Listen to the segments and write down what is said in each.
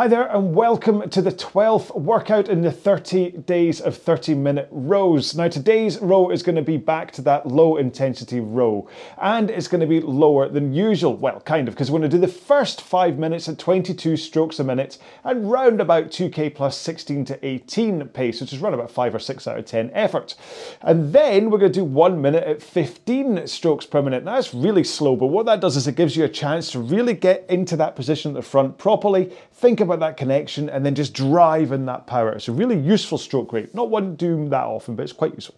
Hi there, and welcome to the 12th workout in the 30 days of 30 minute rows. Now, today's row is going to be back to that low intensity row, and it's going to be lower than usual. Well, kind of, because we're going to do the first five minutes at 22 strokes a minute and round about 2k plus 16 to 18 pace, which is around about 5 or 6 out of 10 effort. And then we're going to do one minute at 15 strokes per minute. Now, that's really slow, but what that does is it gives you a chance to really get into that position at the front properly, think about that connection and then just drive in that power. It's a really useful stroke rate. Not one do that often, but it's quite useful.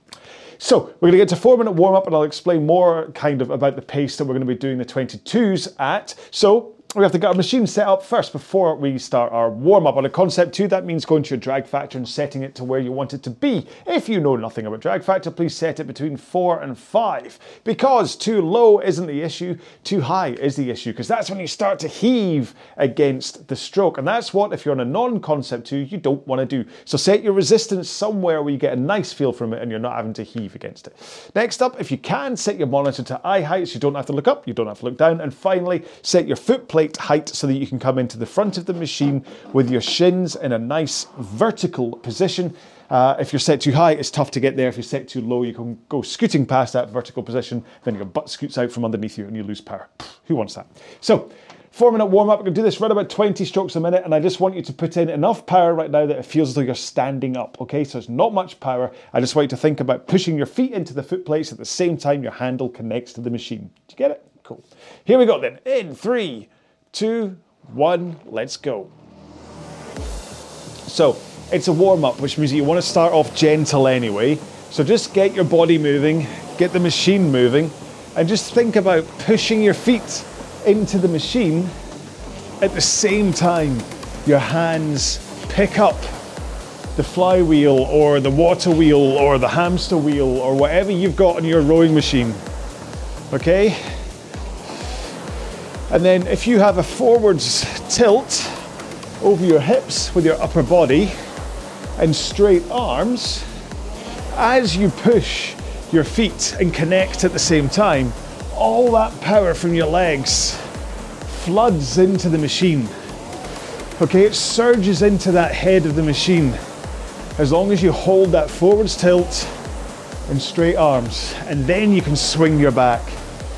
So we're going to get to four minute warm up and I'll explain more kind of about the pace that we're going to be doing the 22s at. So we have to get our machine set up first before we start our warm up. On a Concept2, that means going to your drag factor and setting it to where you want it to be. If you know nothing about drag factor, please set it between four and five because too low isn't the issue, too high is the issue because that's when you start to heave against the stroke. And that's what, if you're on a non Concept2, you don't want to do. So set your resistance somewhere where you get a nice feel from it and you're not having to heave against it. Next up, if you can, set your monitor to eye height so you don't have to look up, you don't have to look down. And finally, set your foot plate plate height so that you can come into the front of the machine with your shins in a nice vertical position. Uh, if you're set too high, it's tough to get there. If you're set too low, you can go scooting past that vertical position, then your butt scoots out from underneath you and you lose power. Who wants that? So, four minute warm up. We're going to do this right about 20 strokes a minute, and I just want you to put in enough power right now that it feels as though you're standing up. Okay, so it's not much power. I just want you to think about pushing your feet into the foot plates at the same time your handle connects to the machine. Do you get it? Cool. Here we go then. In three, two, one, let's go. So it's a warm up, which means you want to start off gentle anyway. So just get your body moving, get the machine moving, and just think about pushing your feet into the machine at the same time your hands pick up the flywheel or the water wheel or the hamster wheel or whatever you've got on your rowing machine. Okay? And then if you have a forwards tilt over your hips with your upper body and straight arms, as you push your feet and connect at the same time, all that power from your legs floods into the machine. Okay, it surges into that head of the machine as long as you hold that forwards tilt and straight arms, and then you can swing your back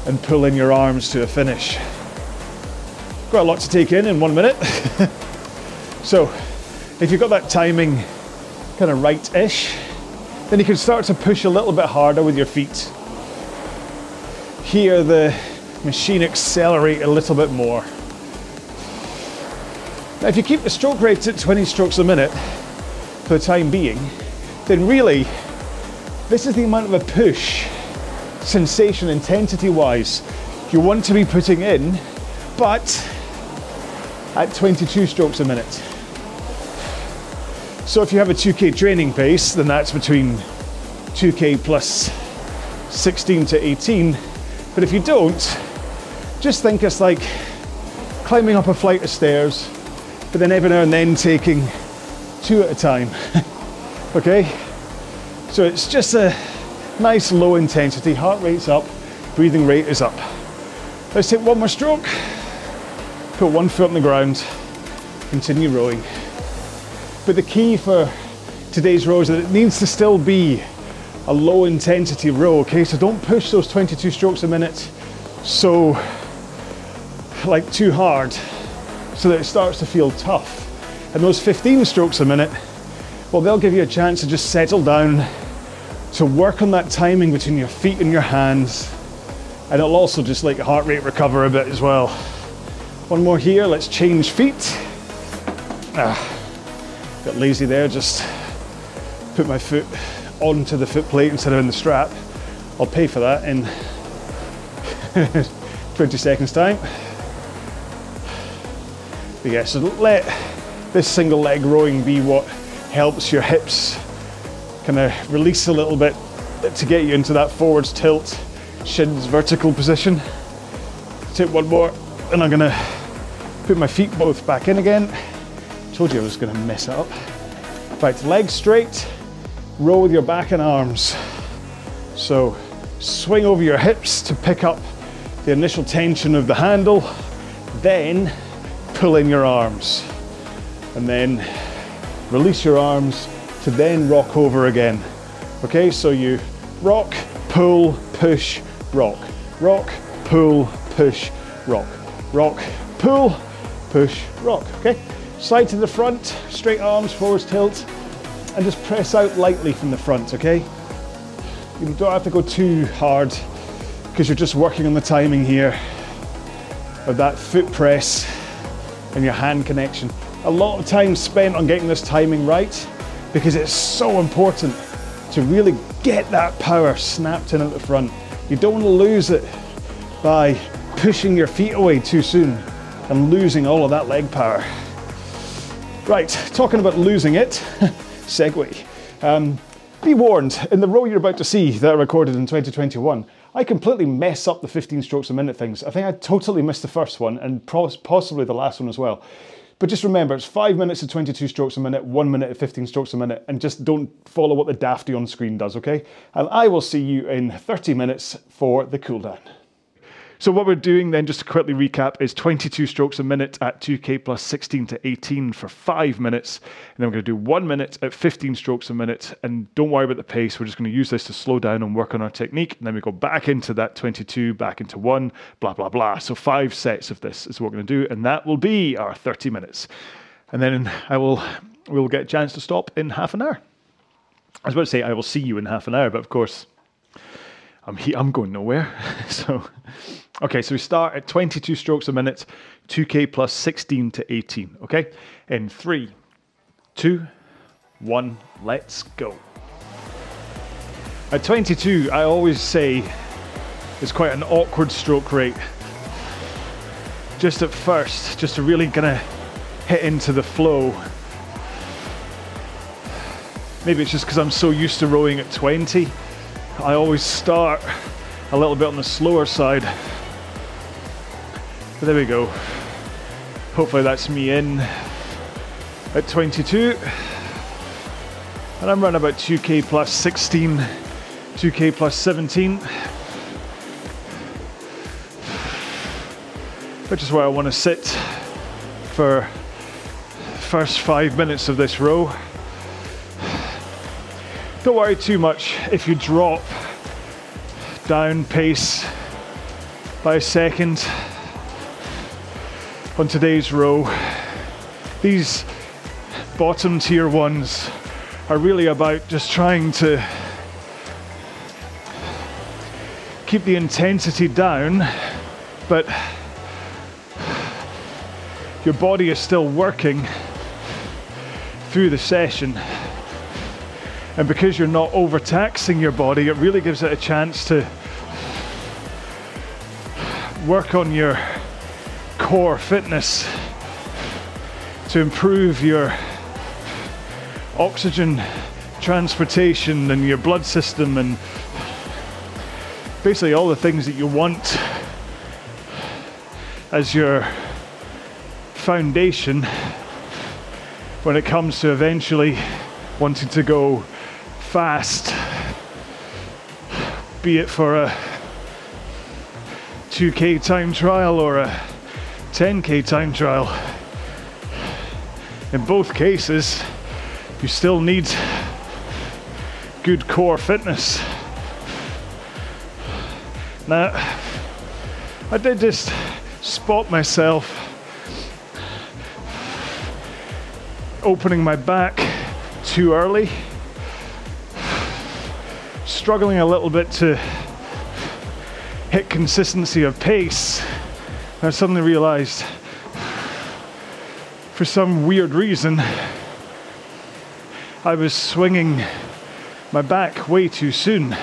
and pull in your arms to a finish. Quite a lot to take in in one minute. so, if you've got that timing kind of right-ish, then you can start to push a little bit harder with your feet. Hear the machine accelerate a little bit more. Now, if you keep the stroke rate at 20 strokes a minute for the time being, then really, this is the amount of a push, sensation, intensity wise, you want to be putting in, but at 22 strokes a minute. So if you have a 2k training pace, then that's between 2k plus 16 to 18. But if you don't, just think it's like climbing up a flight of stairs, but then every now and then taking two at a time. okay? So it's just a nice low intensity, heart rate's up, breathing rate is up. Let's take one more stroke. Put one foot on the ground, continue rowing. But the key for today's row is that it needs to still be a low intensity row, okay? So don't push those 22 strokes a minute so like too hard so that it starts to feel tough. And those 15 strokes a minute, well, they'll give you a chance to just settle down, to work on that timing between your feet and your hands, and it'll also just like heart rate recover a bit as well. One more here, let's change feet. Ah, got lazy there, just put my foot onto the foot plate instead of in the strap. I'll pay for that in 20 seconds time. But yeah, so let this single leg rowing be what helps your hips kind of release a little bit to get you into that forwards tilt, shins vertical position. Take one more, and I'm gonna put my feet both back in again. Told you I was gonna mess up. Right, legs straight, roll with your back and arms. So swing over your hips to pick up the initial tension of the handle, then pull in your arms. and then release your arms to then rock over again. Okay, so you rock, pull, push, rock, rock, pull, push, rock, rock, pull, push, rock. Okay, side to the front, straight arms, forwards tilt, and just press out lightly from the front. Okay, you don't have to go too hard because you're just working on the timing here of that foot press and your hand connection. A lot of time spent on getting this timing right because it's so important to really get that power snapped in at the front. You don't want to lose it by pushing your feet away too soon and losing all of that leg power. Right, talking about losing it, segue. Um, be warned, in the row you're about to see that I recorded in 2021, I completely mess up the 15 strokes a minute things. I think I totally missed the first one and possibly the last one as well. But just remember, it's five minutes of 22 strokes a minute, one minute of 15 strokes a minute, and just don't follow what the dafty on screen does, okay? And I will see you in 30 minutes for the cooldown. So what we're doing then, just to quickly recap, is 22 strokes a minute at 2K plus 16 to 18 for five minutes. And then we're going to do one minute at 15 strokes a minute. And don't worry about the pace. We're just going to use this to slow down and work on our technique. And then we go back into that 22, back into one, blah, blah, blah. So five sets of this is what we're going to do. And that will be our 30 minutes. And then I will, we'll get a chance to stop in half an hour. I was about to say, I will see you in half an hour, but of course, I'm, he- I'm going nowhere. so Okay, so we start at 22 strokes a minute, 2K plus 16 to 18. Okay, in three, two, one, let's go. At 22, I always say it's quite an awkward stroke rate. Just at first, just to really kind of hit into the flow. Maybe it's just because I'm so used to rowing at 20. I always start a little bit on the slower side but there we go. Hopefully that's me in at 22. And I'm running about 2k plus 16, 2k plus 17. Which is where I want to sit for first five minutes of this row. Don't worry too much if you drop down pace by a second on today's row. These bottom tier ones are really about just trying to keep the intensity down, but your body is still working through the session. And because you're not overtaxing your body, it really gives it a chance to work on your core fitness to improve your oxygen transportation and your blood system and basically all the things that you want as your foundation when it comes to eventually wanting to go fast, be it for a 2k time trial or a 10k time trial. In both cases, you still need good core fitness. Now, I did just spot myself opening my back too early, struggling a little bit to hit consistency of pace I suddenly realized for some weird reason I was swinging my back way too soon.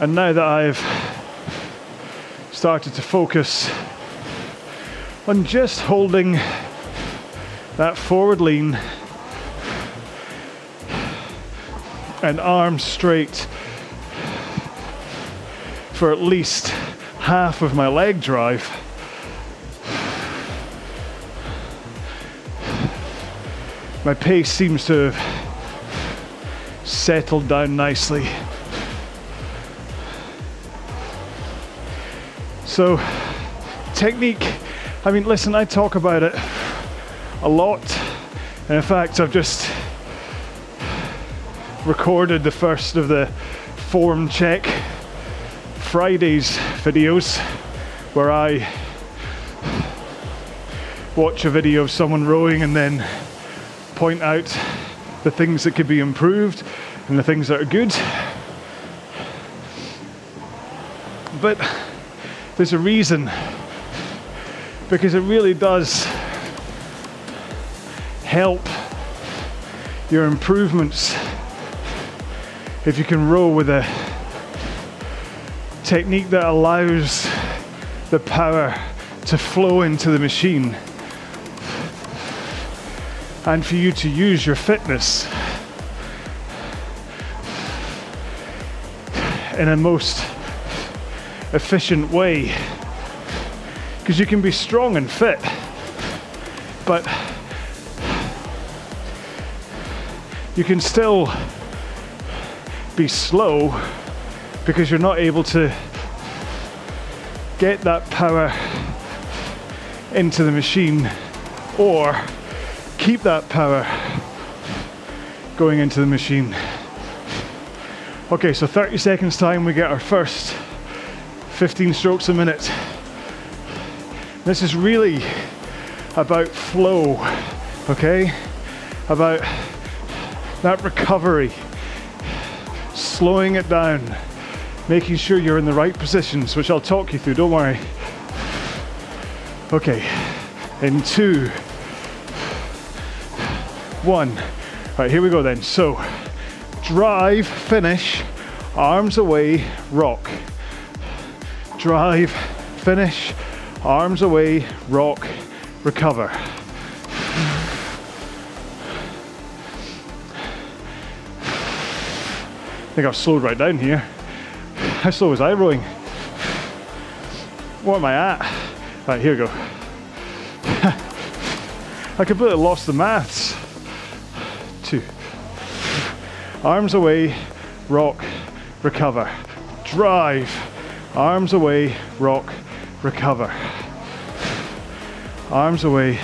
And now that I've started to focus on just holding that forward lean and arms straight for at least half of my leg drive. My pace seems to have settled down nicely. So, technique, I mean, listen, I talk about it a lot. And in fact, I've just recorded the first of the form check Fridays videos where I watch a video of someone rowing and then point out the things that could be improved and the things that are good. But there's a reason because it really does help your improvements if you can row with a technique that allows the power to flow into the machine and for you to use your fitness in a most efficient way. Because you can be strong and fit, but you can still be slow because you're not able to get that power into the machine or keep that power going into the machine. Okay, so 30 seconds time we get our first 15 strokes a minute. This is really about flow, okay? About that recovery, slowing it down, making sure you're in the right positions, which I'll talk you through, don't worry. Okay, in two, one. Right, here we go then. So, drive, finish, arms away, rock. Drive, finish, arms away, rock, recover. Think I've slowed right down here. How slow was I rowing? What am I at? Right, here we go. I completely lost the maths two. Arms away, rock, recover. Drive. Arms away, rock, recover. Arms away.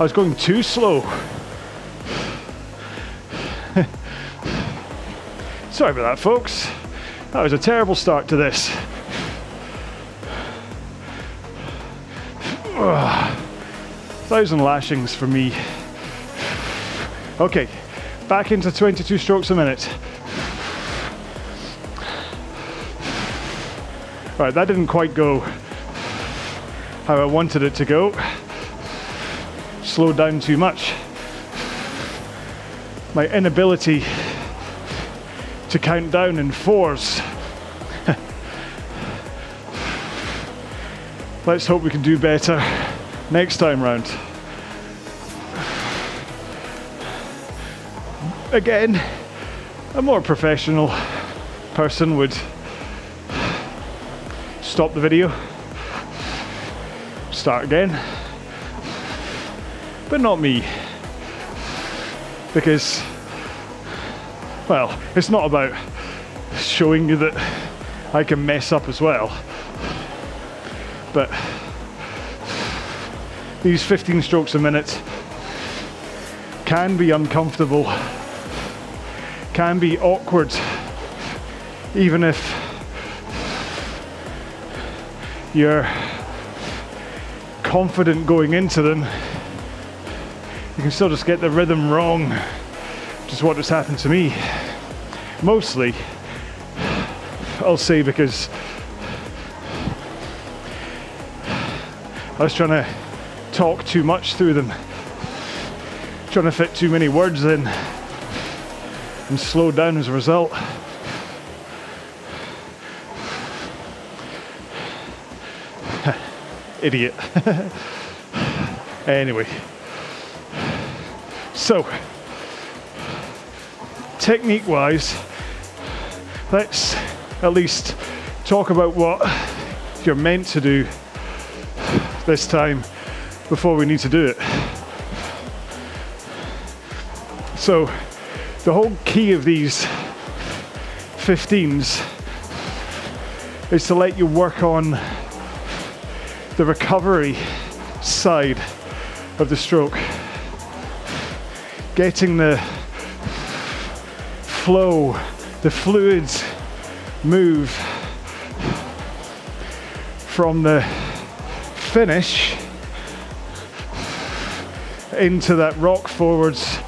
I was going too slow. Sorry about that, folks. That was a terrible start to this. Ugh. Thousand lashings for me. Okay, back into 22 strokes a minute. Right, that didn't quite go how I wanted it to go. Slowed down too much. My inability to count down in fours. Let's hope we can do better next time round. again, a more professional person would stop the video, start again, but not me. Because, well, it's not about showing you that I can mess up as well, but these 15 strokes a minute can be uncomfortable can be awkward, even if you're confident going into them. You can still just get the rhythm wrong, is what has happened to me. Mostly, I'll say because I was trying to talk too much through them, trying to fit too many words in and slowed down as a result. Idiot. anyway, so technique wise, let's at least talk about what you're meant to do this time before we need to do it. So, the whole key of these 15s is to let you work on the recovery side of the stroke. getting the flow, the fluids move from the finish into that rock forwards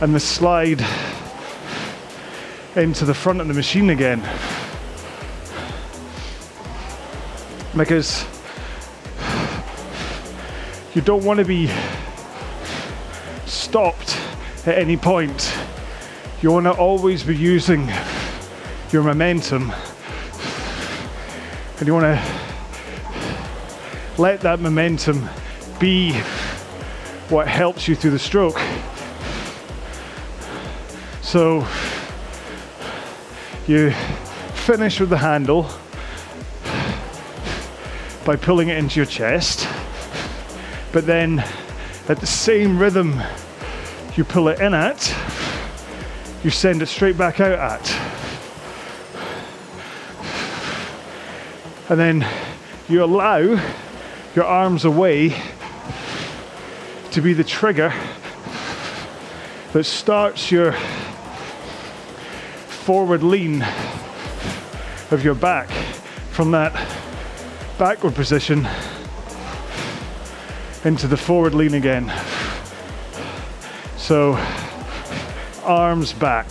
and the slide into the front of the machine again. Because you don't want to be stopped at any point. You want to always be using your momentum and you want to let that momentum be what helps you through the stroke. So you finish with the handle by pulling it into your chest, but then at the same rhythm you pull it in at, you send it straight back out at. And then you allow your arms away to be the trigger that starts your forward lean of your back from that backward position into the forward lean again. So, arms back.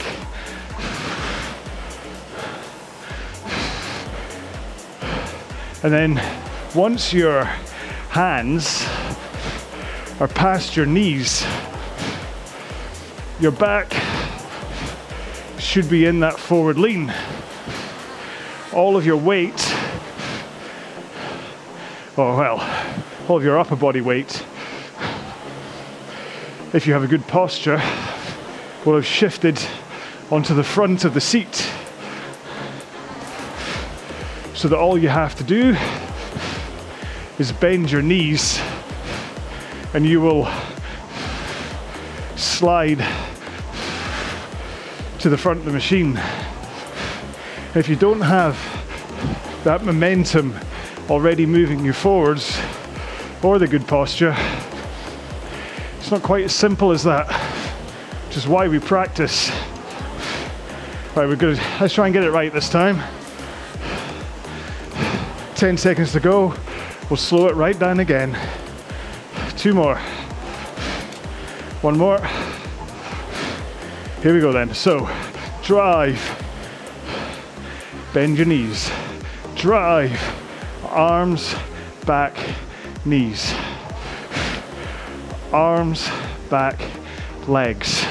And then once your hands are past your knees, your back should be in that forward lean. All of your weight, oh well, all of your upper body weight, if you have a good posture, will have shifted onto the front of the seat. So that all you have to do is bend your knees and you will slide to the front of the machine. If you don't have that momentum already moving you forwards or the good posture, it's not quite as simple as that, which is why we practice. Right, we're good. Let's try and get it right this time. 10 seconds to go. We'll slow it right down again. Two more. One more. Here we go then. So, drive. Bend your knees. Drive. Arms, back, knees. Arms, back, legs.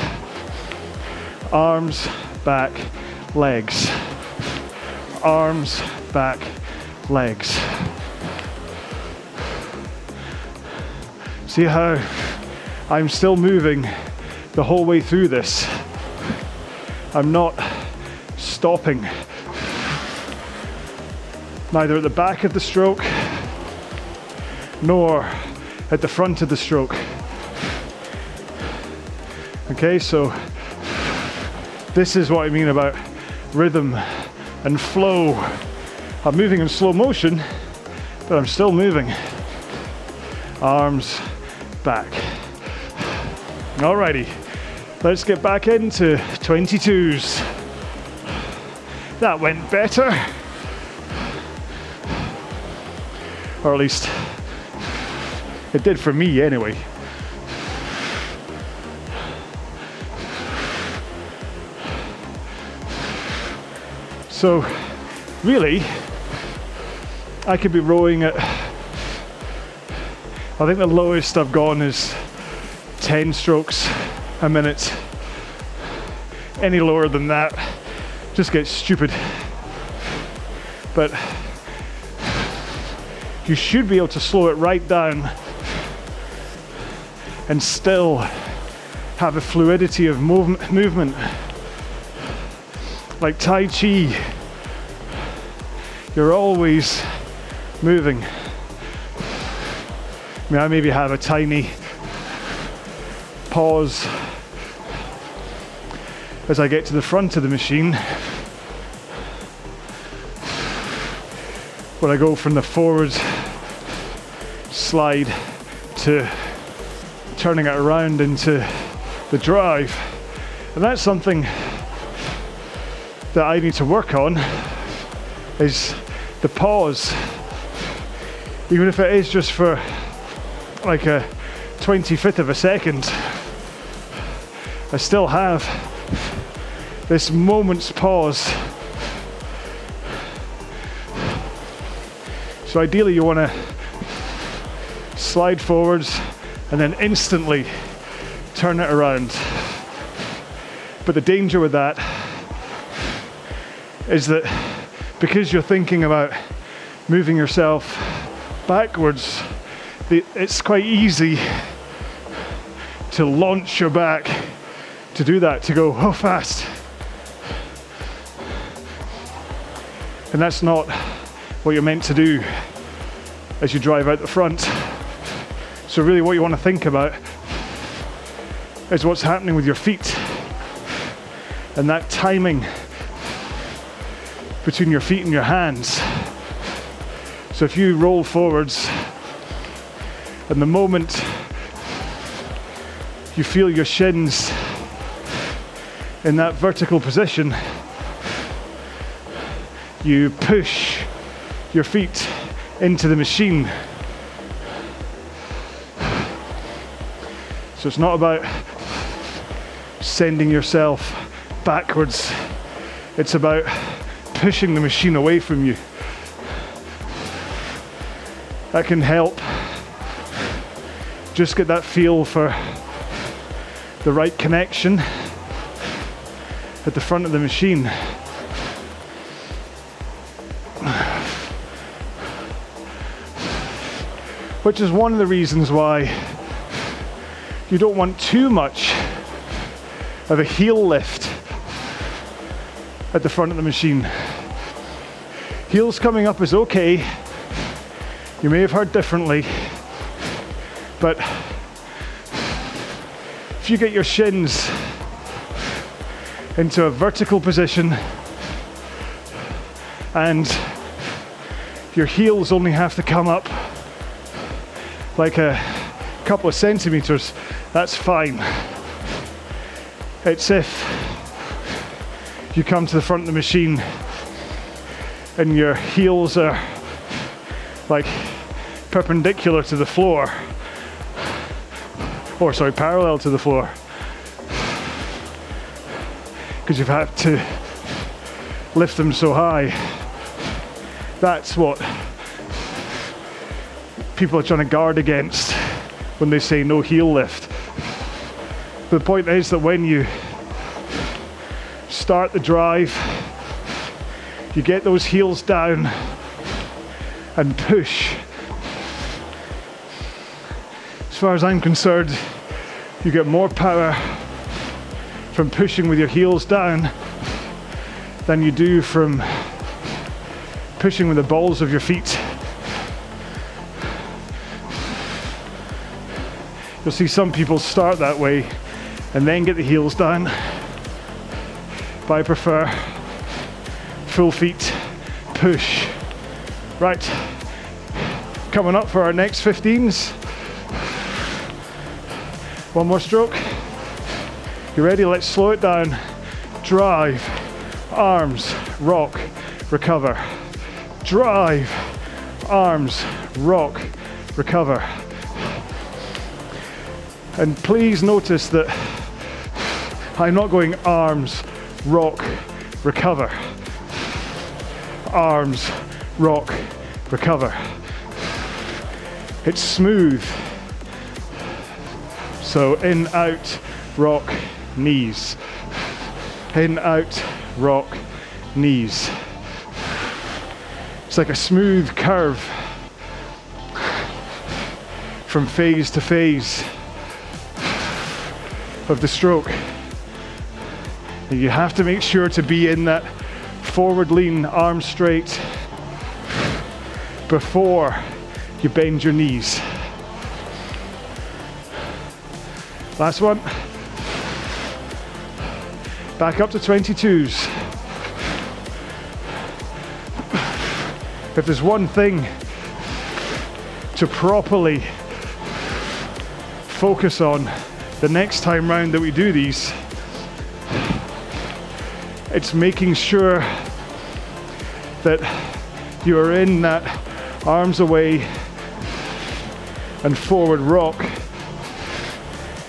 Arms, back, legs. Arms, back, legs. See how I'm still moving the whole way through this. I'm not stopping. Neither at the back of the stroke nor at the front of the stroke. Okay, so this is what I mean about rhythm and flow. I'm moving in slow motion, but I'm still moving. Arms back. Alrighty, let's get back into 22s. That went better. Or at least it did for me anyway. So, really, I could be rowing at. I think the lowest I've gone is 10 strokes a minute. Any lower than that just gets stupid. But you should be able to slow it right down and still have a fluidity of move- movement. Like Tai Chi, you're always moving. I mean, I maybe have a tiny pause as I get to the front of the machine. When I go from the forward slide to turning it around into the drive. And that's something that I need to work on is the pause. Even if it is just for like a 25th of a second, I still have this moment's pause. So ideally you want to slide forwards and then instantly turn it around. But the danger with that is that because you're thinking about moving yourself backwards, it's quite easy to launch your back to do that, to go oh fast. And that's not what you're meant to do as you drive out the front. So, really, what you want to think about is what's happening with your feet and that timing between your feet and your hands. So, if you roll forwards and the moment you feel your shins in that vertical position, you push your feet into the machine. So it's not about sending yourself backwards, it's about pushing the machine away from you. That can help. Just get that feel for the right connection at the front of the machine. which is one of the reasons why you don't want too much of a heel lift at the front of the machine. Heels coming up is okay. You may have heard differently, but if you get your shins into a vertical position and your heels only have to come up like a couple of centimeters, that's fine. It's if you come to the front of the machine and your heels are like perpendicular to the floor, or sorry, parallel to the floor, because you've had to lift them so high. That's what people are trying to guard against when they say no heel lift. But the point is that when you start the drive, you get those heels down and push. As far as I'm concerned, you get more power from pushing with your heels down than you do from pushing with the balls of your feet. You'll see some people start that way and then get the heels down. But I prefer full feet, push. Right, coming up for our next 15s. One more stroke. You ready? Let's slow it down. Drive, arms, rock, recover. Drive, arms, rock, recover. And please notice that I'm not going arms, rock, recover. Arms, rock, recover. It's smooth. So in, out, rock, knees. In, out, rock, knees. It's like a smooth curve from phase to phase of the stroke. And you have to make sure to be in that forward lean, arms straight before you bend your knees. Last one. Back up to 22s. If there's one thing to properly focus on the next time round that we do these, it's making sure that you are in that arms away and forward rock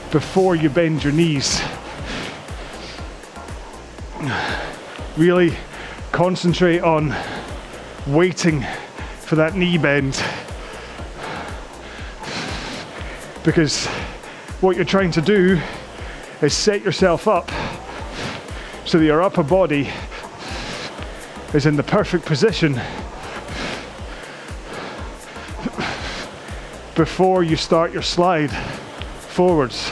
before you bend your knees. Really concentrate on waiting for that knee bend because what you're trying to do is set yourself up so that your upper body is in the perfect position before you start your slide forwards.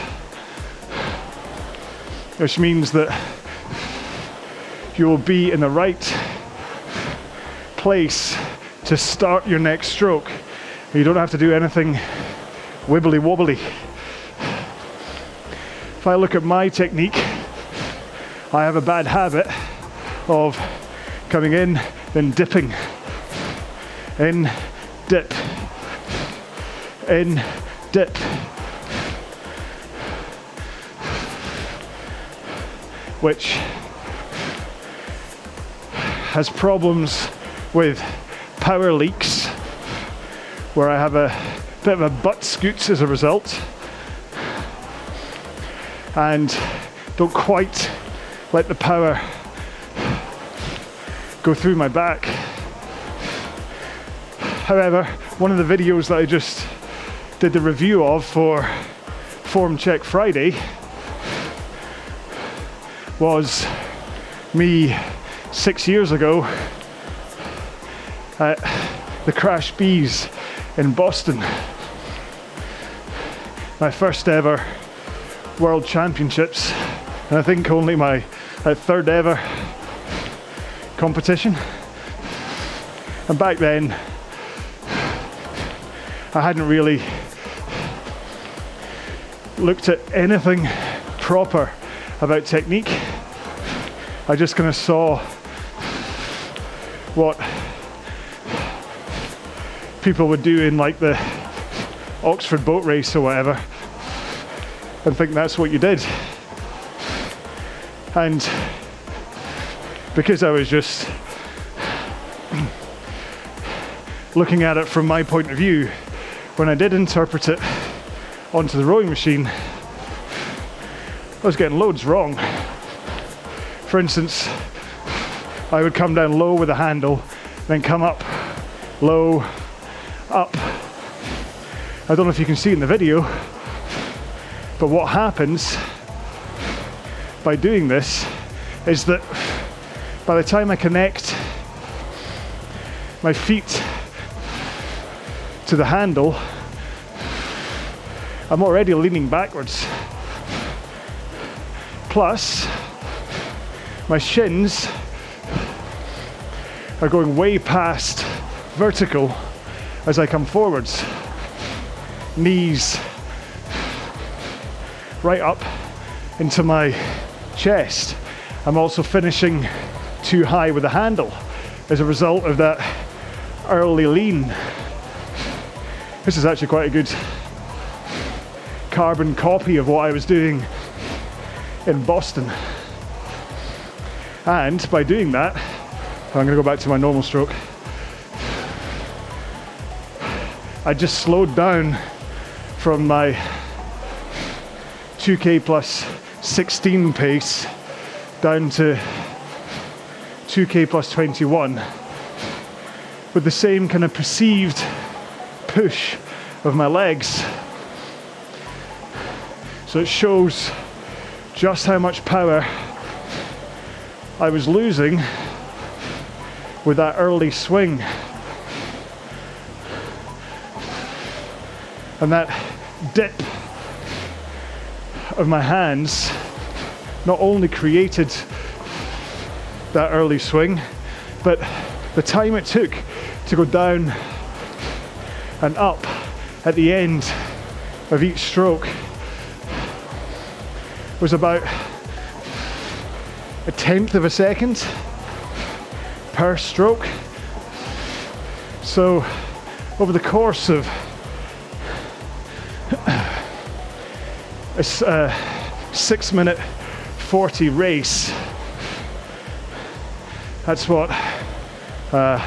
Which means that you will be in the right place to start your next stroke. You don't have to do anything wibbly wobbly. If I look at my technique, I have a bad habit of coming in, then dipping, in, dip, in, dip. Which has problems with power leaks, where I have a bit of a butt scoots as a result, and don't quite let the power go through my back. However, one of the videos that I just did the review of for Form Check Friday was me six years ago at the CRASH-Bs in Boston. My first ever World Championships, and I think only my uh, third ever competition. And back then, I hadn't really looked at anything proper about technique. I just kind of saw what people would do in like the Oxford boat race or whatever and think that's what you did. And because I was just looking at it from my point of view, when I did interpret it onto the rowing machine, I was getting loads wrong. For instance, I would come down low with a handle, then come up low, up. I don't know if you can see in the video, but what happens by doing this is that by the time I connect my feet to the handle, I'm already leaning backwards. Plus, my shins are going way past vertical as I come forwards. Knees right up into my chest. I'm also finishing too high with the handle as a result of that early lean. This is actually quite a good carbon copy of what I was doing in Boston. And by doing that, I'm going to go back to my normal stroke. I just slowed down from my 2k plus 16 pace down to 2k plus 21 with the same kind of perceived push of my legs. So it shows just how much power I was losing with that early swing. And that dip of my hands not only created that early swing, but the time it took to go down and up at the end of each stroke was about a tenth of a second per stroke. So, over the course of a six minute 40 race, that's what, uh,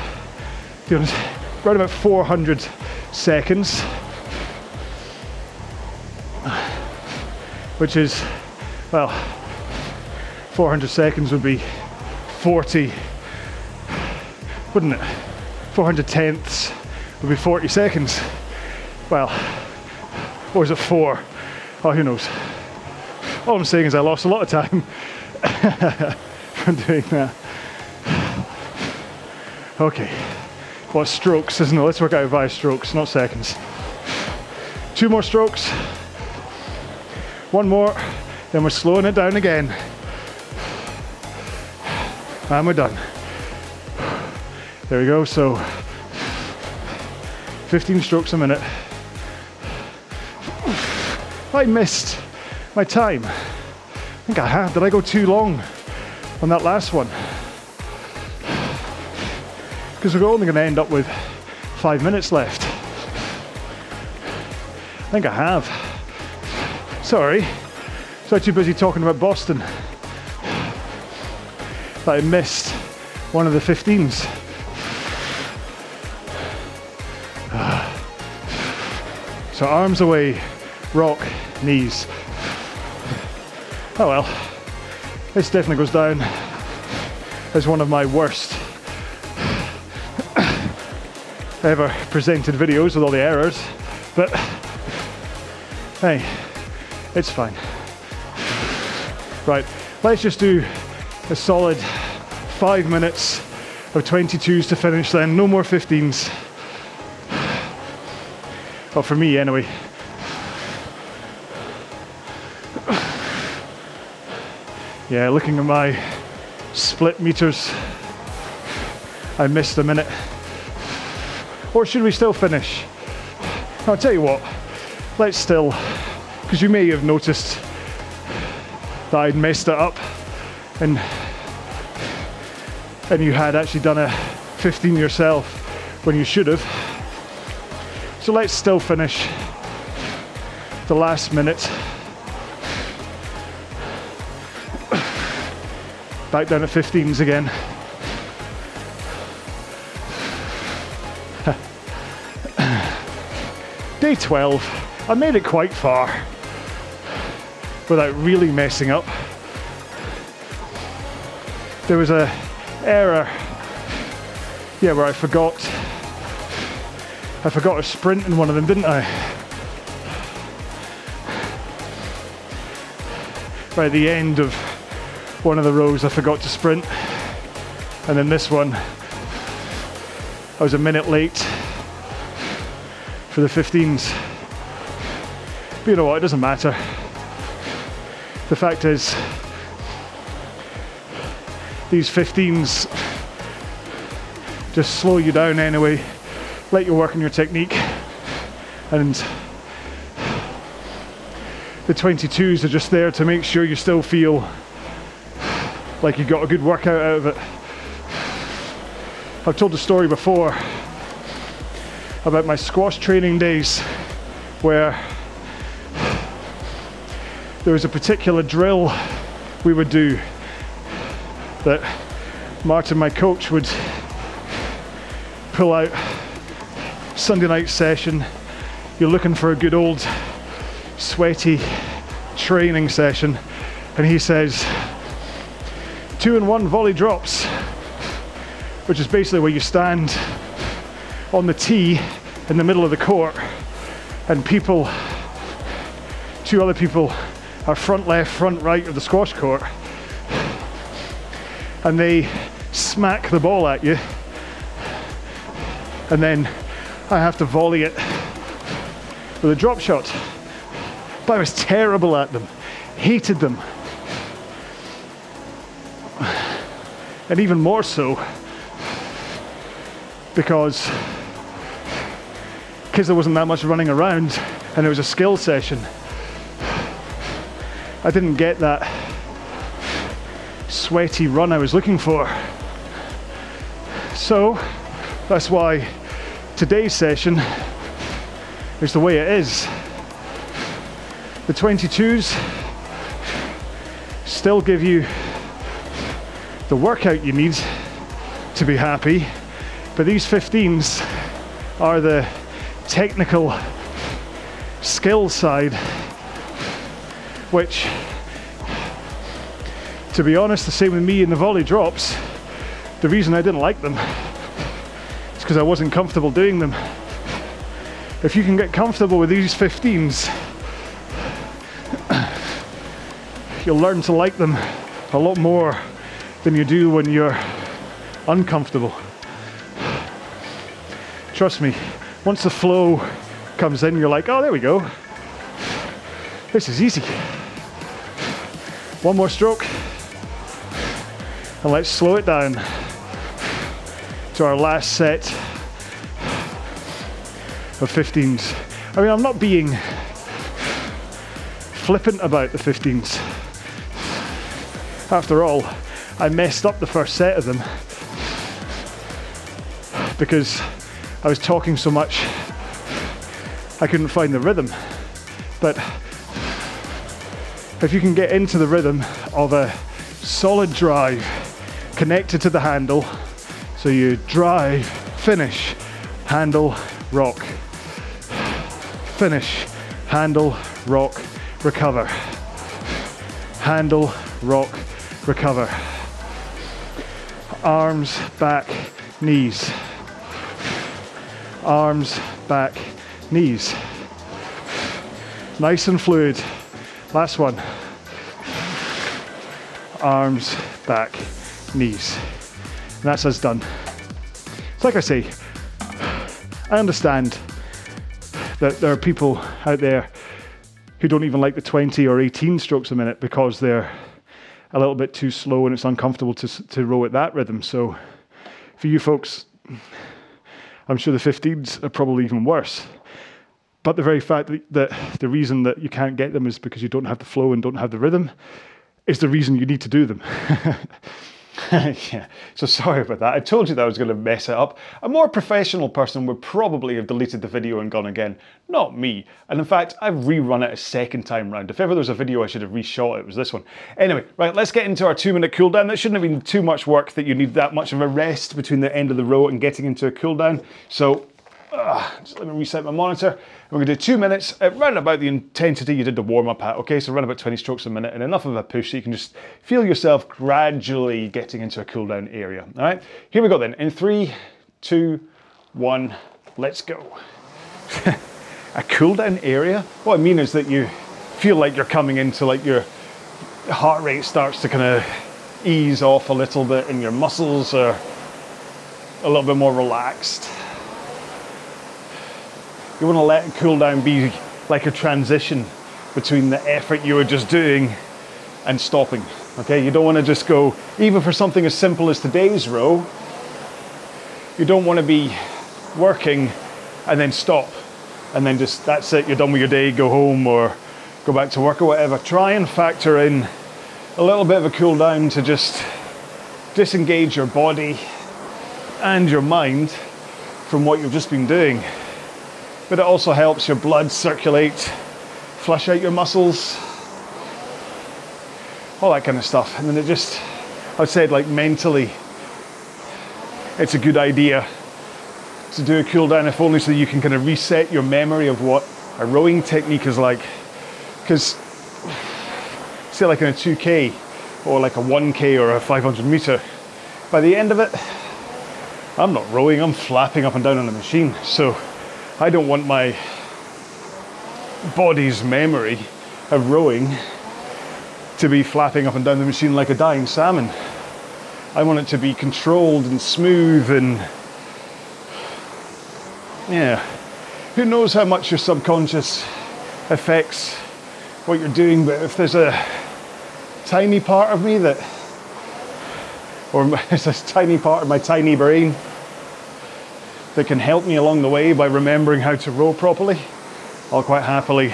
right about 400 seconds, which is, well, 400 seconds would be 40, wouldn't it? 400 tenths would be 40 seconds. Well, or is it four? Oh, who knows? All I'm saying is I lost a lot of time from doing that. Okay, what strokes, isn't it? Let's work out via strokes, not seconds. Two more strokes. One more, then we're slowing it down again. And we're done. There we go. So 15 strokes a minute. I missed my time. I think I have. Did I go too long on that last one? Because we're only going to end up with five minutes left. I think I have. Sorry. So too busy talking about Boston that I missed one of the 15s. So arms away, rock, knees. Oh well, this definitely goes down as one of my worst ever presented videos with all the errors, but hey, it's fine. Right, let's just do a solid five minutes of 22s to finish then, no more 15s. Well, for me anyway. Yeah, looking at my split meters, I missed a minute. Or should we still finish? I'll tell you what, let's still, because you may have noticed that I'd messed it up and and you had actually done a 15 yourself when you should have. So let's still finish the last minute. Back down at 15s again. Day 12. I made it quite far without really messing up. There was a error, yeah, where I forgot. I forgot a sprint in one of them, didn't I? By the end of one of the rows, I forgot to sprint, and then this one, I was a minute late for the 15s. But you know what? It doesn't matter. The fact is, these 15s just slow you down anyway, let you work on your technique, and the 22s are just there to make sure you still feel like you got a good workout out of it. I've told the story before about my squash training days where there was a particular drill we would do that Martin, my coach, would pull out Sunday night session. You're looking for a good old sweaty training session, and he says two and one volley drops, which is basically where you stand on the tee in the middle of the court, and people, two other people, are front left, front right of the squash court. And they smack the ball at you, and then I have to volley it with a drop shot. But I was terrible at them, hated them, and even more so because because there wasn't that much running around and it was a skill session. I didn't get that sweaty run I was looking for. So that's why today's session is the way it is. The 22s still give you the workout you need to be happy, but these 15s are the technical skill side, which, to be honest, the same with me in the volley drops. The reason I didn't like them is because I wasn't comfortable doing them. If you can get comfortable with these 15s, you'll learn to like them a lot more than you do when you're uncomfortable. Trust me, once the flow comes in, you're like, oh, there we go. This is easy. One more stroke, and let's slow it down to our last set of 15s. I mean, I'm not being flippant about the 15s. After all, I messed up the first set of them because I was talking so much, I couldn't find the rhythm. But if you can get into the rhythm of a solid drive connected to the handle, so you drive, finish, handle, rock, finish, handle, rock, recover, handle, rock, recover, arms, back, knees arms, back, knees. Nice and fluid. Last one. Arms, back, knees. And that's us done. It's like I say, I understand that there are people out there who don't even like the 20 or 18 strokes a minute because they're a little bit too slow and it's uncomfortable to, to row at that rhythm. So, for you folks, I'm sure the 15s are probably even worse. But the very fact that, that, the reason that you can't get them is because you don't have the flow and don't have the rhythm is the reason you need to do them. yeah, so sorry about that. I told you that I was going to mess it up. A more professional person would probably have deleted the video and gone again, not me. And in fact, I've rerun it a second time round. If ever there was a video I should have reshot, it was this one. Anyway, right, let's get into our two minute cooldown. That shouldn't have been too much work that you need that much of a rest between the end of the row and getting into a cooldown. So uh, just let me reset my monitor. We're to do two minutes at round about the intensity you did the warm up at. Okay, so around about 20 strokes a minute and enough of a push so you can just feel yourself gradually getting into a cool down area. All right, here we go then. In three, two, one, let's go. a cool down area? What I mean is that you feel like you're coming into like your heart rate starts to kind of ease off a little bit and your muscles are a little bit more relaxed you want to let cool down be like a transition between the effort you were just doing and stopping. Okay, you don't want to just go, even for something as simple as today's row, you don't want to be working and then stop and then just that's it, you're done with your day, go home or go back to work or whatever. Try and factor in a little bit of a cool down to just disengage your body and your mind from what you've just been doing but it also helps your blood circulate, flush out your muscles, all that kind of stuff. And then it just, I said, like mentally, it's a good idea to do a cool down, if only so you can kind of reset your memory of what a rowing technique is like. Because, say, like in a 2K or like a 1K or a 500 meter, by the end of it, I'm not rowing, I'm flapping up and down on the machine. So, I don't want my body's memory of rowing to be flapping up and down the machine like a dying salmon. I want it to be controlled and smooth and yeah. Who knows how much your subconscious affects what you're doing, but if there's a tiny part of me that, or there's a tiny part of my tiny brain that can help me along the way by remembering how to row properly, I'll quite happily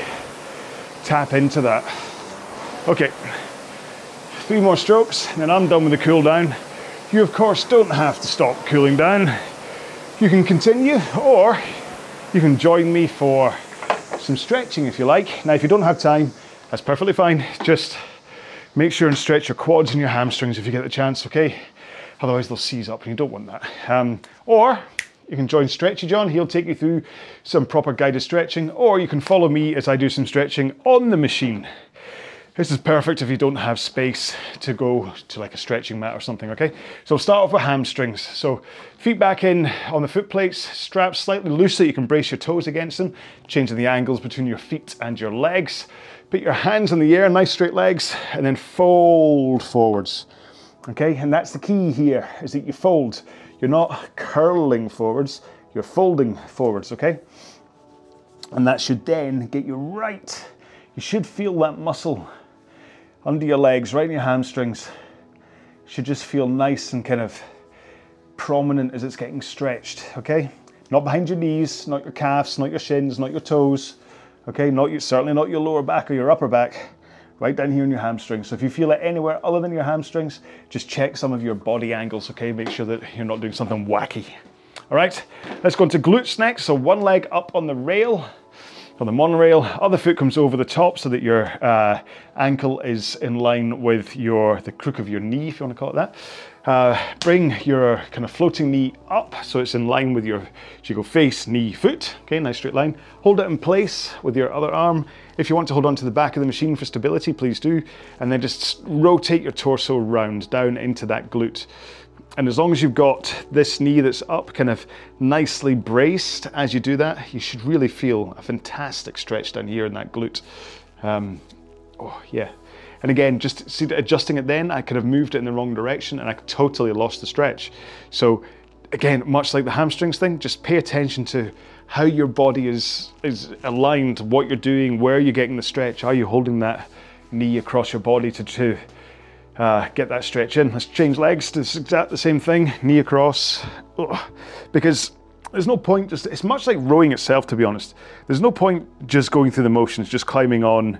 tap into that. Okay, three more strokes, and then I'm done with the cool down. You, of course, don't have to stop cooling down. You can continue, or you can join me for some stretching if you like. Now, if you don't have time, That's perfectly fine. Just make sure and stretch your quads and your hamstrings if you get the chance, okay? Otherwise they'll seize up and you don't want that. Um, or you can join Stretchy John, he'll take you through some proper guided stretching, or you can follow me as I do some stretching on the machine. This is perfect if you don't have space to go to like a stretching mat or something, okay? So start off with hamstrings. So feet back in on the foot plates, straps slightly loose so you can brace your toes against them, changing the angles between your feet and your legs. Put your hands in the air, nice straight legs, and then fold forwards. Okay, and that's the key here, is that you fold. You're not curling forwards, you're folding forwards, okay? And that should then get you right. You should feel that muscle under your legs, right in your hamstrings. Should just feel nice and kind of prominent as it's getting stretched, okay? Not behind your knees, not your calves, not your shins, not your toes, okay? Not your, certainly not your lower back or your upper back, right down here in your hamstrings. So if you feel it anywhere other than your hamstrings, just check some of your body angles, okay? Make sure that you're not doing something wacky. All right, let's go into glutes next. So one leg up on the rail, on the monorail. Other foot comes over the top so that your uh, ankle is in line with your the crook of your knee, if you want to call it that. Uh, bring your kind of floating knee up so it's in line with your, so you go face, knee, foot. Okay, nice straight line. Hold it in place with your other arm. If you want to hold on to the back of the machine for stability, please do. And then just rotate your torso round down into that glute. And as long as you've got this knee that's up kind of nicely braced as you do that, you should really feel a fantastic stretch down here in that glute. Um, oh, yeah. And again, just see, adjusting it then, I could have moved it in the wrong direction and I totally lost the stretch. So again, much like the hamstrings thing, just pay attention to how your body is, is aligned, what you're doing, where you're getting the stretch, are you holding that knee across your body to, to uh, get that stretch in. Let's change legs to exact the same thing, knee across, Ugh. because there's no point just, it's much like rowing itself to be honest. There's no point just going through the motions, just climbing on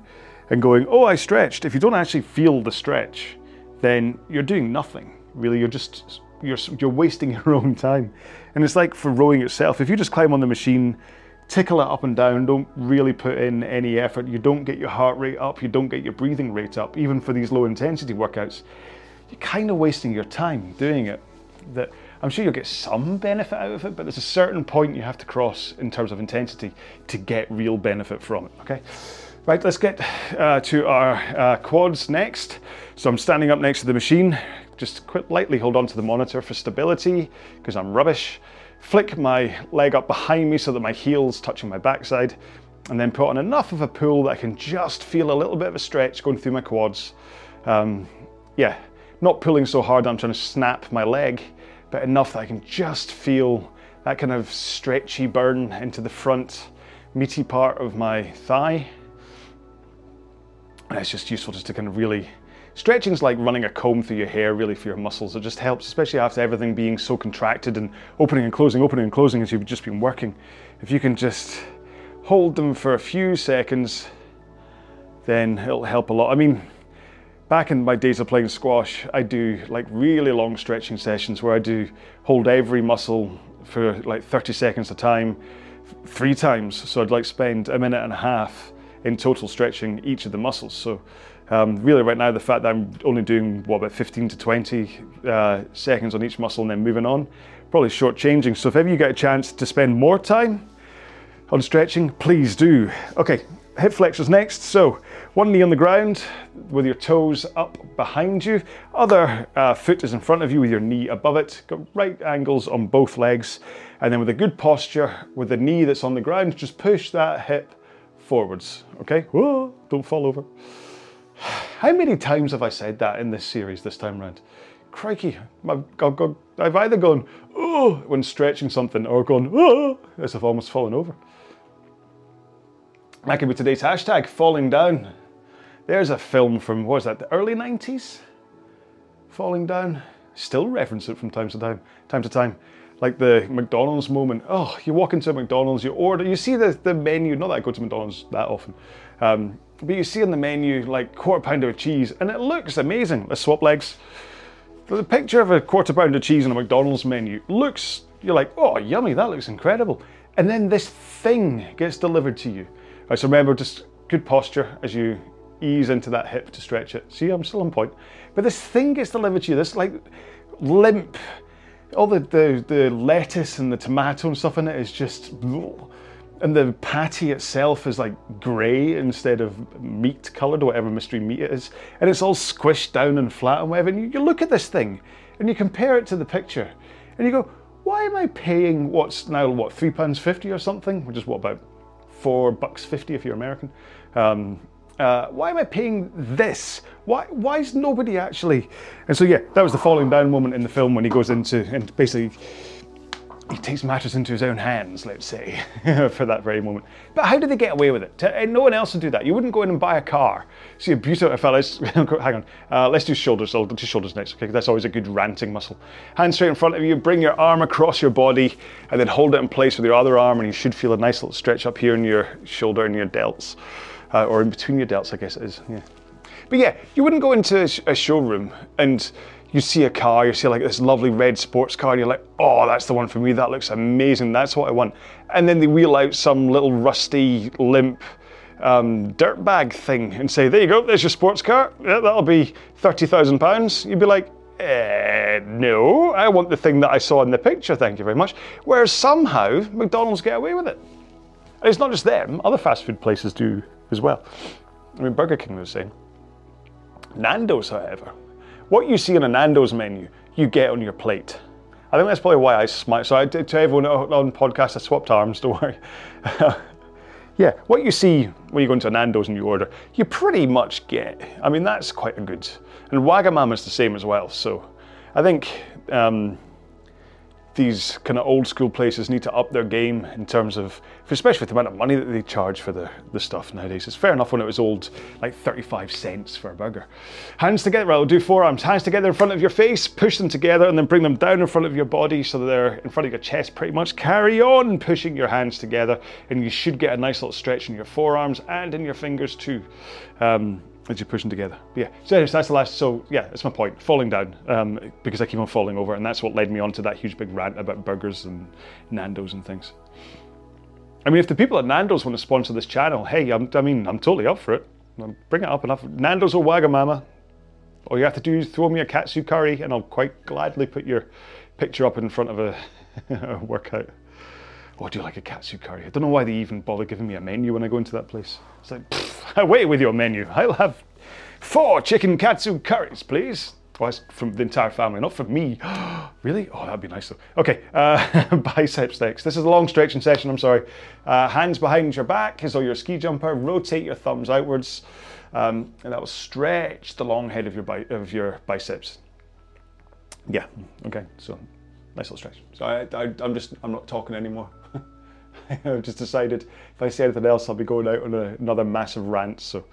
and going, oh, I stretched. If you don't actually feel the stretch, then you're doing nothing. Really, you're just, you're, you're wasting your own time. And it's like for rowing itself, if you just climb on the machine, tickle it up and down, don't really put in any effort. You don't get your heart rate up, you don't get your breathing rate up, even for these low intensity workouts. You're kind of wasting your time doing it. That I'm sure you'll get some benefit out of it, but there's a certain point you have to cross in terms of intensity to get real benefit from it. Okay, right. Let's get uh, to our uh, quads next. So I'm standing up next to the machine. Just quite lightly hold on to the monitor for stability because I'm rubbish flick my leg up behind me so that my heel's touching my backside, and then put on enough of a pull that I can just feel a little bit of a stretch going through my quads. Um, yeah, not pulling so hard I'm trying to snap my leg, but enough that I can just feel that kind of stretchy burn into the front meaty part of my thigh. And it's just useful just to kind of really Stretching is like running a comb through your hair really for your muscles. It just helps, especially after everything being so contracted and opening and closing, opening and closing as you've just been working. If you can just hold them for a few seconds, then it'll help a lot. I mean, back in my days of playing squash, I do like really long stretching sessions where I do hold every muscle for like 30 seconds a time, three times. So I'd like spend a minute and a half in total stretching each of the muscles. So um, really right now the fact that I'm only doing what about 15 to 20 uh, seconds on each muscle and then moving on, probably short-changing. So if ever you get a chance to spend more time on stretching, please do. Okay, hip flexors next. So one knee on the ground with your toes up behind you. Other uh, foot is in front of you with your knee above it. Got right angles on both legs. And then with a good posture, with the knee that's on the ground, just push that hip forwards, okay? Whoa, don't fall over. How many times have I said that in this series this time around? Crikey, I've, I've, either gone, oh, when stretching something, or gone, oh, as I've almost fallen over. That could be today's hashtag, falling down. There's a film from, what was that, the early 90s? Falling down. Still reference it from time to time, time to time. Like the McDonald's moment. Oh, you walk into a McDonald's, you order, you see the, the menu, not that I go to McDonald's that often, um, but you see on the menu like quarter pounder of cheese and it looks amazing. Let's swap legs. The picture of a quarter pounder of cheese on a McDonald's menu looks, you're like, oh, yummy, that looks incredible. And then this thing gets delivered to you. Right, so remember, just good posture as you ease into that hip to stretch it. See, I'm still on point. But this thing gets delivered to you, this like limp, all the, the, the lettuce and the tomato and stuff in it is just, and the patty itself is like grey instead of meat coloured, whatever mystery meat it is. And it's all squished down and flat and whatever. And you, you look at this thing and you compare it to the picture and you go, why am I paying what's now, what, £3.50 or something? Which is what, about four bucks fifty if you're American. Um, uh, why am I paying this? Why, why is nobody actually? And so yeah, that was the falling down moment in the film when he goes into and basically he takes matters into his own hands, let's say, for that very moment. But how did they get away with it? And no one else would do that. You wouldn't go in and buy a car. See a beautiful fella. Hang on. Uh, let's do shoulders. I'll do shoulders next. Okay, that's always a good ranting muscle. Hand straight in front of you. Bring your arm across your body, and then hold it in place with your other arm, and you should feel a nice little stretch up here in your shoulder and your delts uh, or in between your delts, I guess it is. Yeah. But yeah, you wouldn't go into a showroom and you see a car, you see like this lovely red sports car, and you're like, oh, that's the one for me. That looks amazing. That's what I want. And then they wheel out some little rusty, limp um, dirt bag thing and say, there you go, there's your sports car. Yeah, that'll be thirty thousand pounds. You'd be like, eh, no, I want the thing that I saw in the picture. Thank you very much. Whereas somehow McDonald's get away with it. And it's not just them; other fast food places do as well. I mean, Burger King was saying. Nando's, however, what you see on a Nando's menu, you get on your plate. I think that's probably why I smile. So I, to everyone on podcast, I swapped arms. Don't worry. yeah, what you see when you go into a Nando's and you order, you pretty much get. I mean, that's quite a good. And Wagamama's the same as well. So I think um, these kind of old school places need to up their game in terms of, especially with the amount of money that they charge for the, the stuff nowadays. It's fair enough when it was old, like 35 cents for a burger. Hands together, I'll do forearms. Hands together in front of your face, push them together and then bring them down in front of your body so that they're in front of your chest pretty much. Carry on pushing your hands together and you should get a nice little stretch in your forearms and in your fingers too. Um, as you're pushing together. But yeah, so that's the last. So yeah, that's my point. Falling down um, because I keep on falling over, and that's what led me on to that huge big rant about burgers and Nando's and things. I mean, if the people at Nando's want to sponsor this channel, hey, I'm, i mean, I'm totally up for it. Bring it up enough. Nando's or Wagamama. All you have to do is throw me a katsu curry, and I'll quite gladly put your picture up in front of a, a workout. Oh, do you like a katsu curry. I don't know why they even bother giving me a menu when I go into that place. It's like, pfft, away with your menu. I'll have four chicken katsu curries, please. Well, from the entire family, not from me. really? Oh, that'd be nice though. Okay, uh, biceps. This is a long stretching session, I'm sorry. Uh, hands behind your back as though you're a ski jumper. Rotate your thumbs outwards. Um, and that will stretch the long head of your, of your biceps. Yeah, okay, so nice little stretch. So I, I, I'm just, I'm not talking anymore. I've just decided if I say anything else, I'll be going out on a, another massive rant. So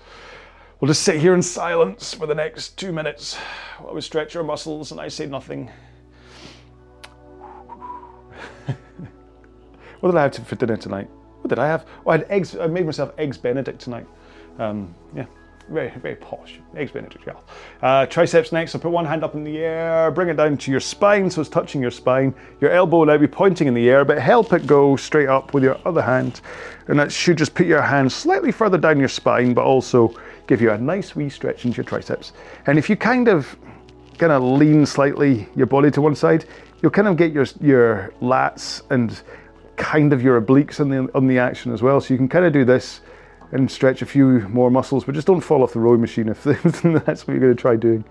we'll just sit here in silence for the next two minutes while we stretch our muscles and I say nothing. what did I have for dinner tonight? What did I have? Oh, I had eggs. I made myself eggs Benedict tonight. Um, yeah, very, very posh. Eggs Benedict, yeah. Uh, triceps next, so put one hand up in the air, bring it down to your spine so it's touching your spine. Your elbow will now be pointing in the air, but help it go straight up with your other hand. And that should just put your hand slightly further down your spine, but also give you a nice wee stretch into your triceps. And if you kind of kind of lean slightly your body to one side, you'll kind of get your your lats and kind of your obliques on the on the action as well. So you can kind of do this and stretch a few more muscles, but just don't fall off the rowing machine if that's what you're going to try doing.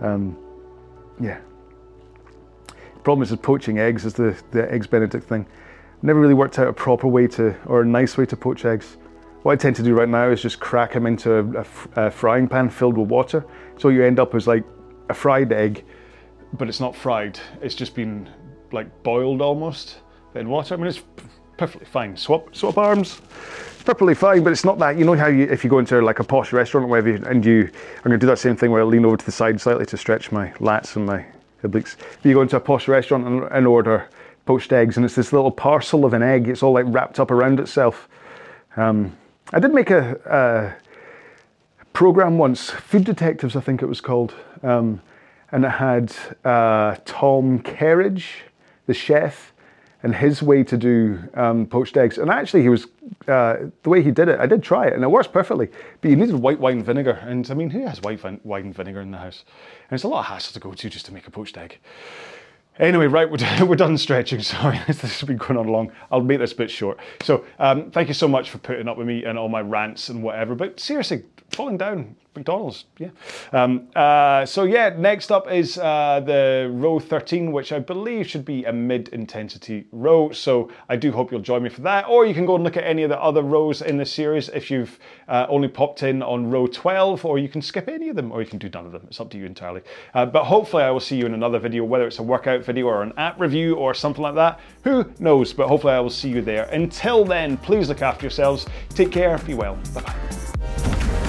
Um, yeah. Problem is with poaching eggs is the, the eggs Benedict thing. Never really worked out a proper way to, or a nice way to poach eggs. What I tend to do right now is just crack them into a, a, a frying pan filled with water. So you end up as like a fried egg, but it's not fried. It's just been like boiled almost in water. I mean, it's perfectly fine. Swap, swap arms perfectly fine, but it's not that. You know how you, if you go into like a posh restaurant or whatever, and you, I'm going to do that same thing where I lean over to the side slightly to stretch my lats and my obliques. If you go into a posh restaurant and, and order poached eggs, and it's this little parcel of an egg, it's all like wrapped up around itself. Um, I did make a, a, program once, Food Detectives, I think it was called, um, and it had uh, Tom Kerridge, the chef, and his way to do um, poached eggs. And actually, he was uh, the way he did it. I did try it, and it works perfectly. But you needed white wine vinegar, and I mean, who has white wine vinegar in the house? And it's a lot of hassle to go to just to make a poached egg. Anyway, right, we're, we're done stretching. Sorry, this has been going on long. I'll make this bit short. So, um, thank you so much for putting up with me and all my rants and whatever. But seriously, falling down, McDonald's, yeah. Um, uh, so yeah, next up is uh, the row 13, which I believe should be a mid-intensity row. So I do hope you'll join me for that. Or you can go and look at any of the other rows in the series if you've uh, only popped in on row 12, or you can skip any of them, or you can do none of them. It's up to you entirely. Uh, but hopefully I will see you in another video, whether it's a workout video or an app review or something like that. Who knows? But hopefully I will see you there. Until then, please look after yourselves. Take care. Be well. Bye-bye.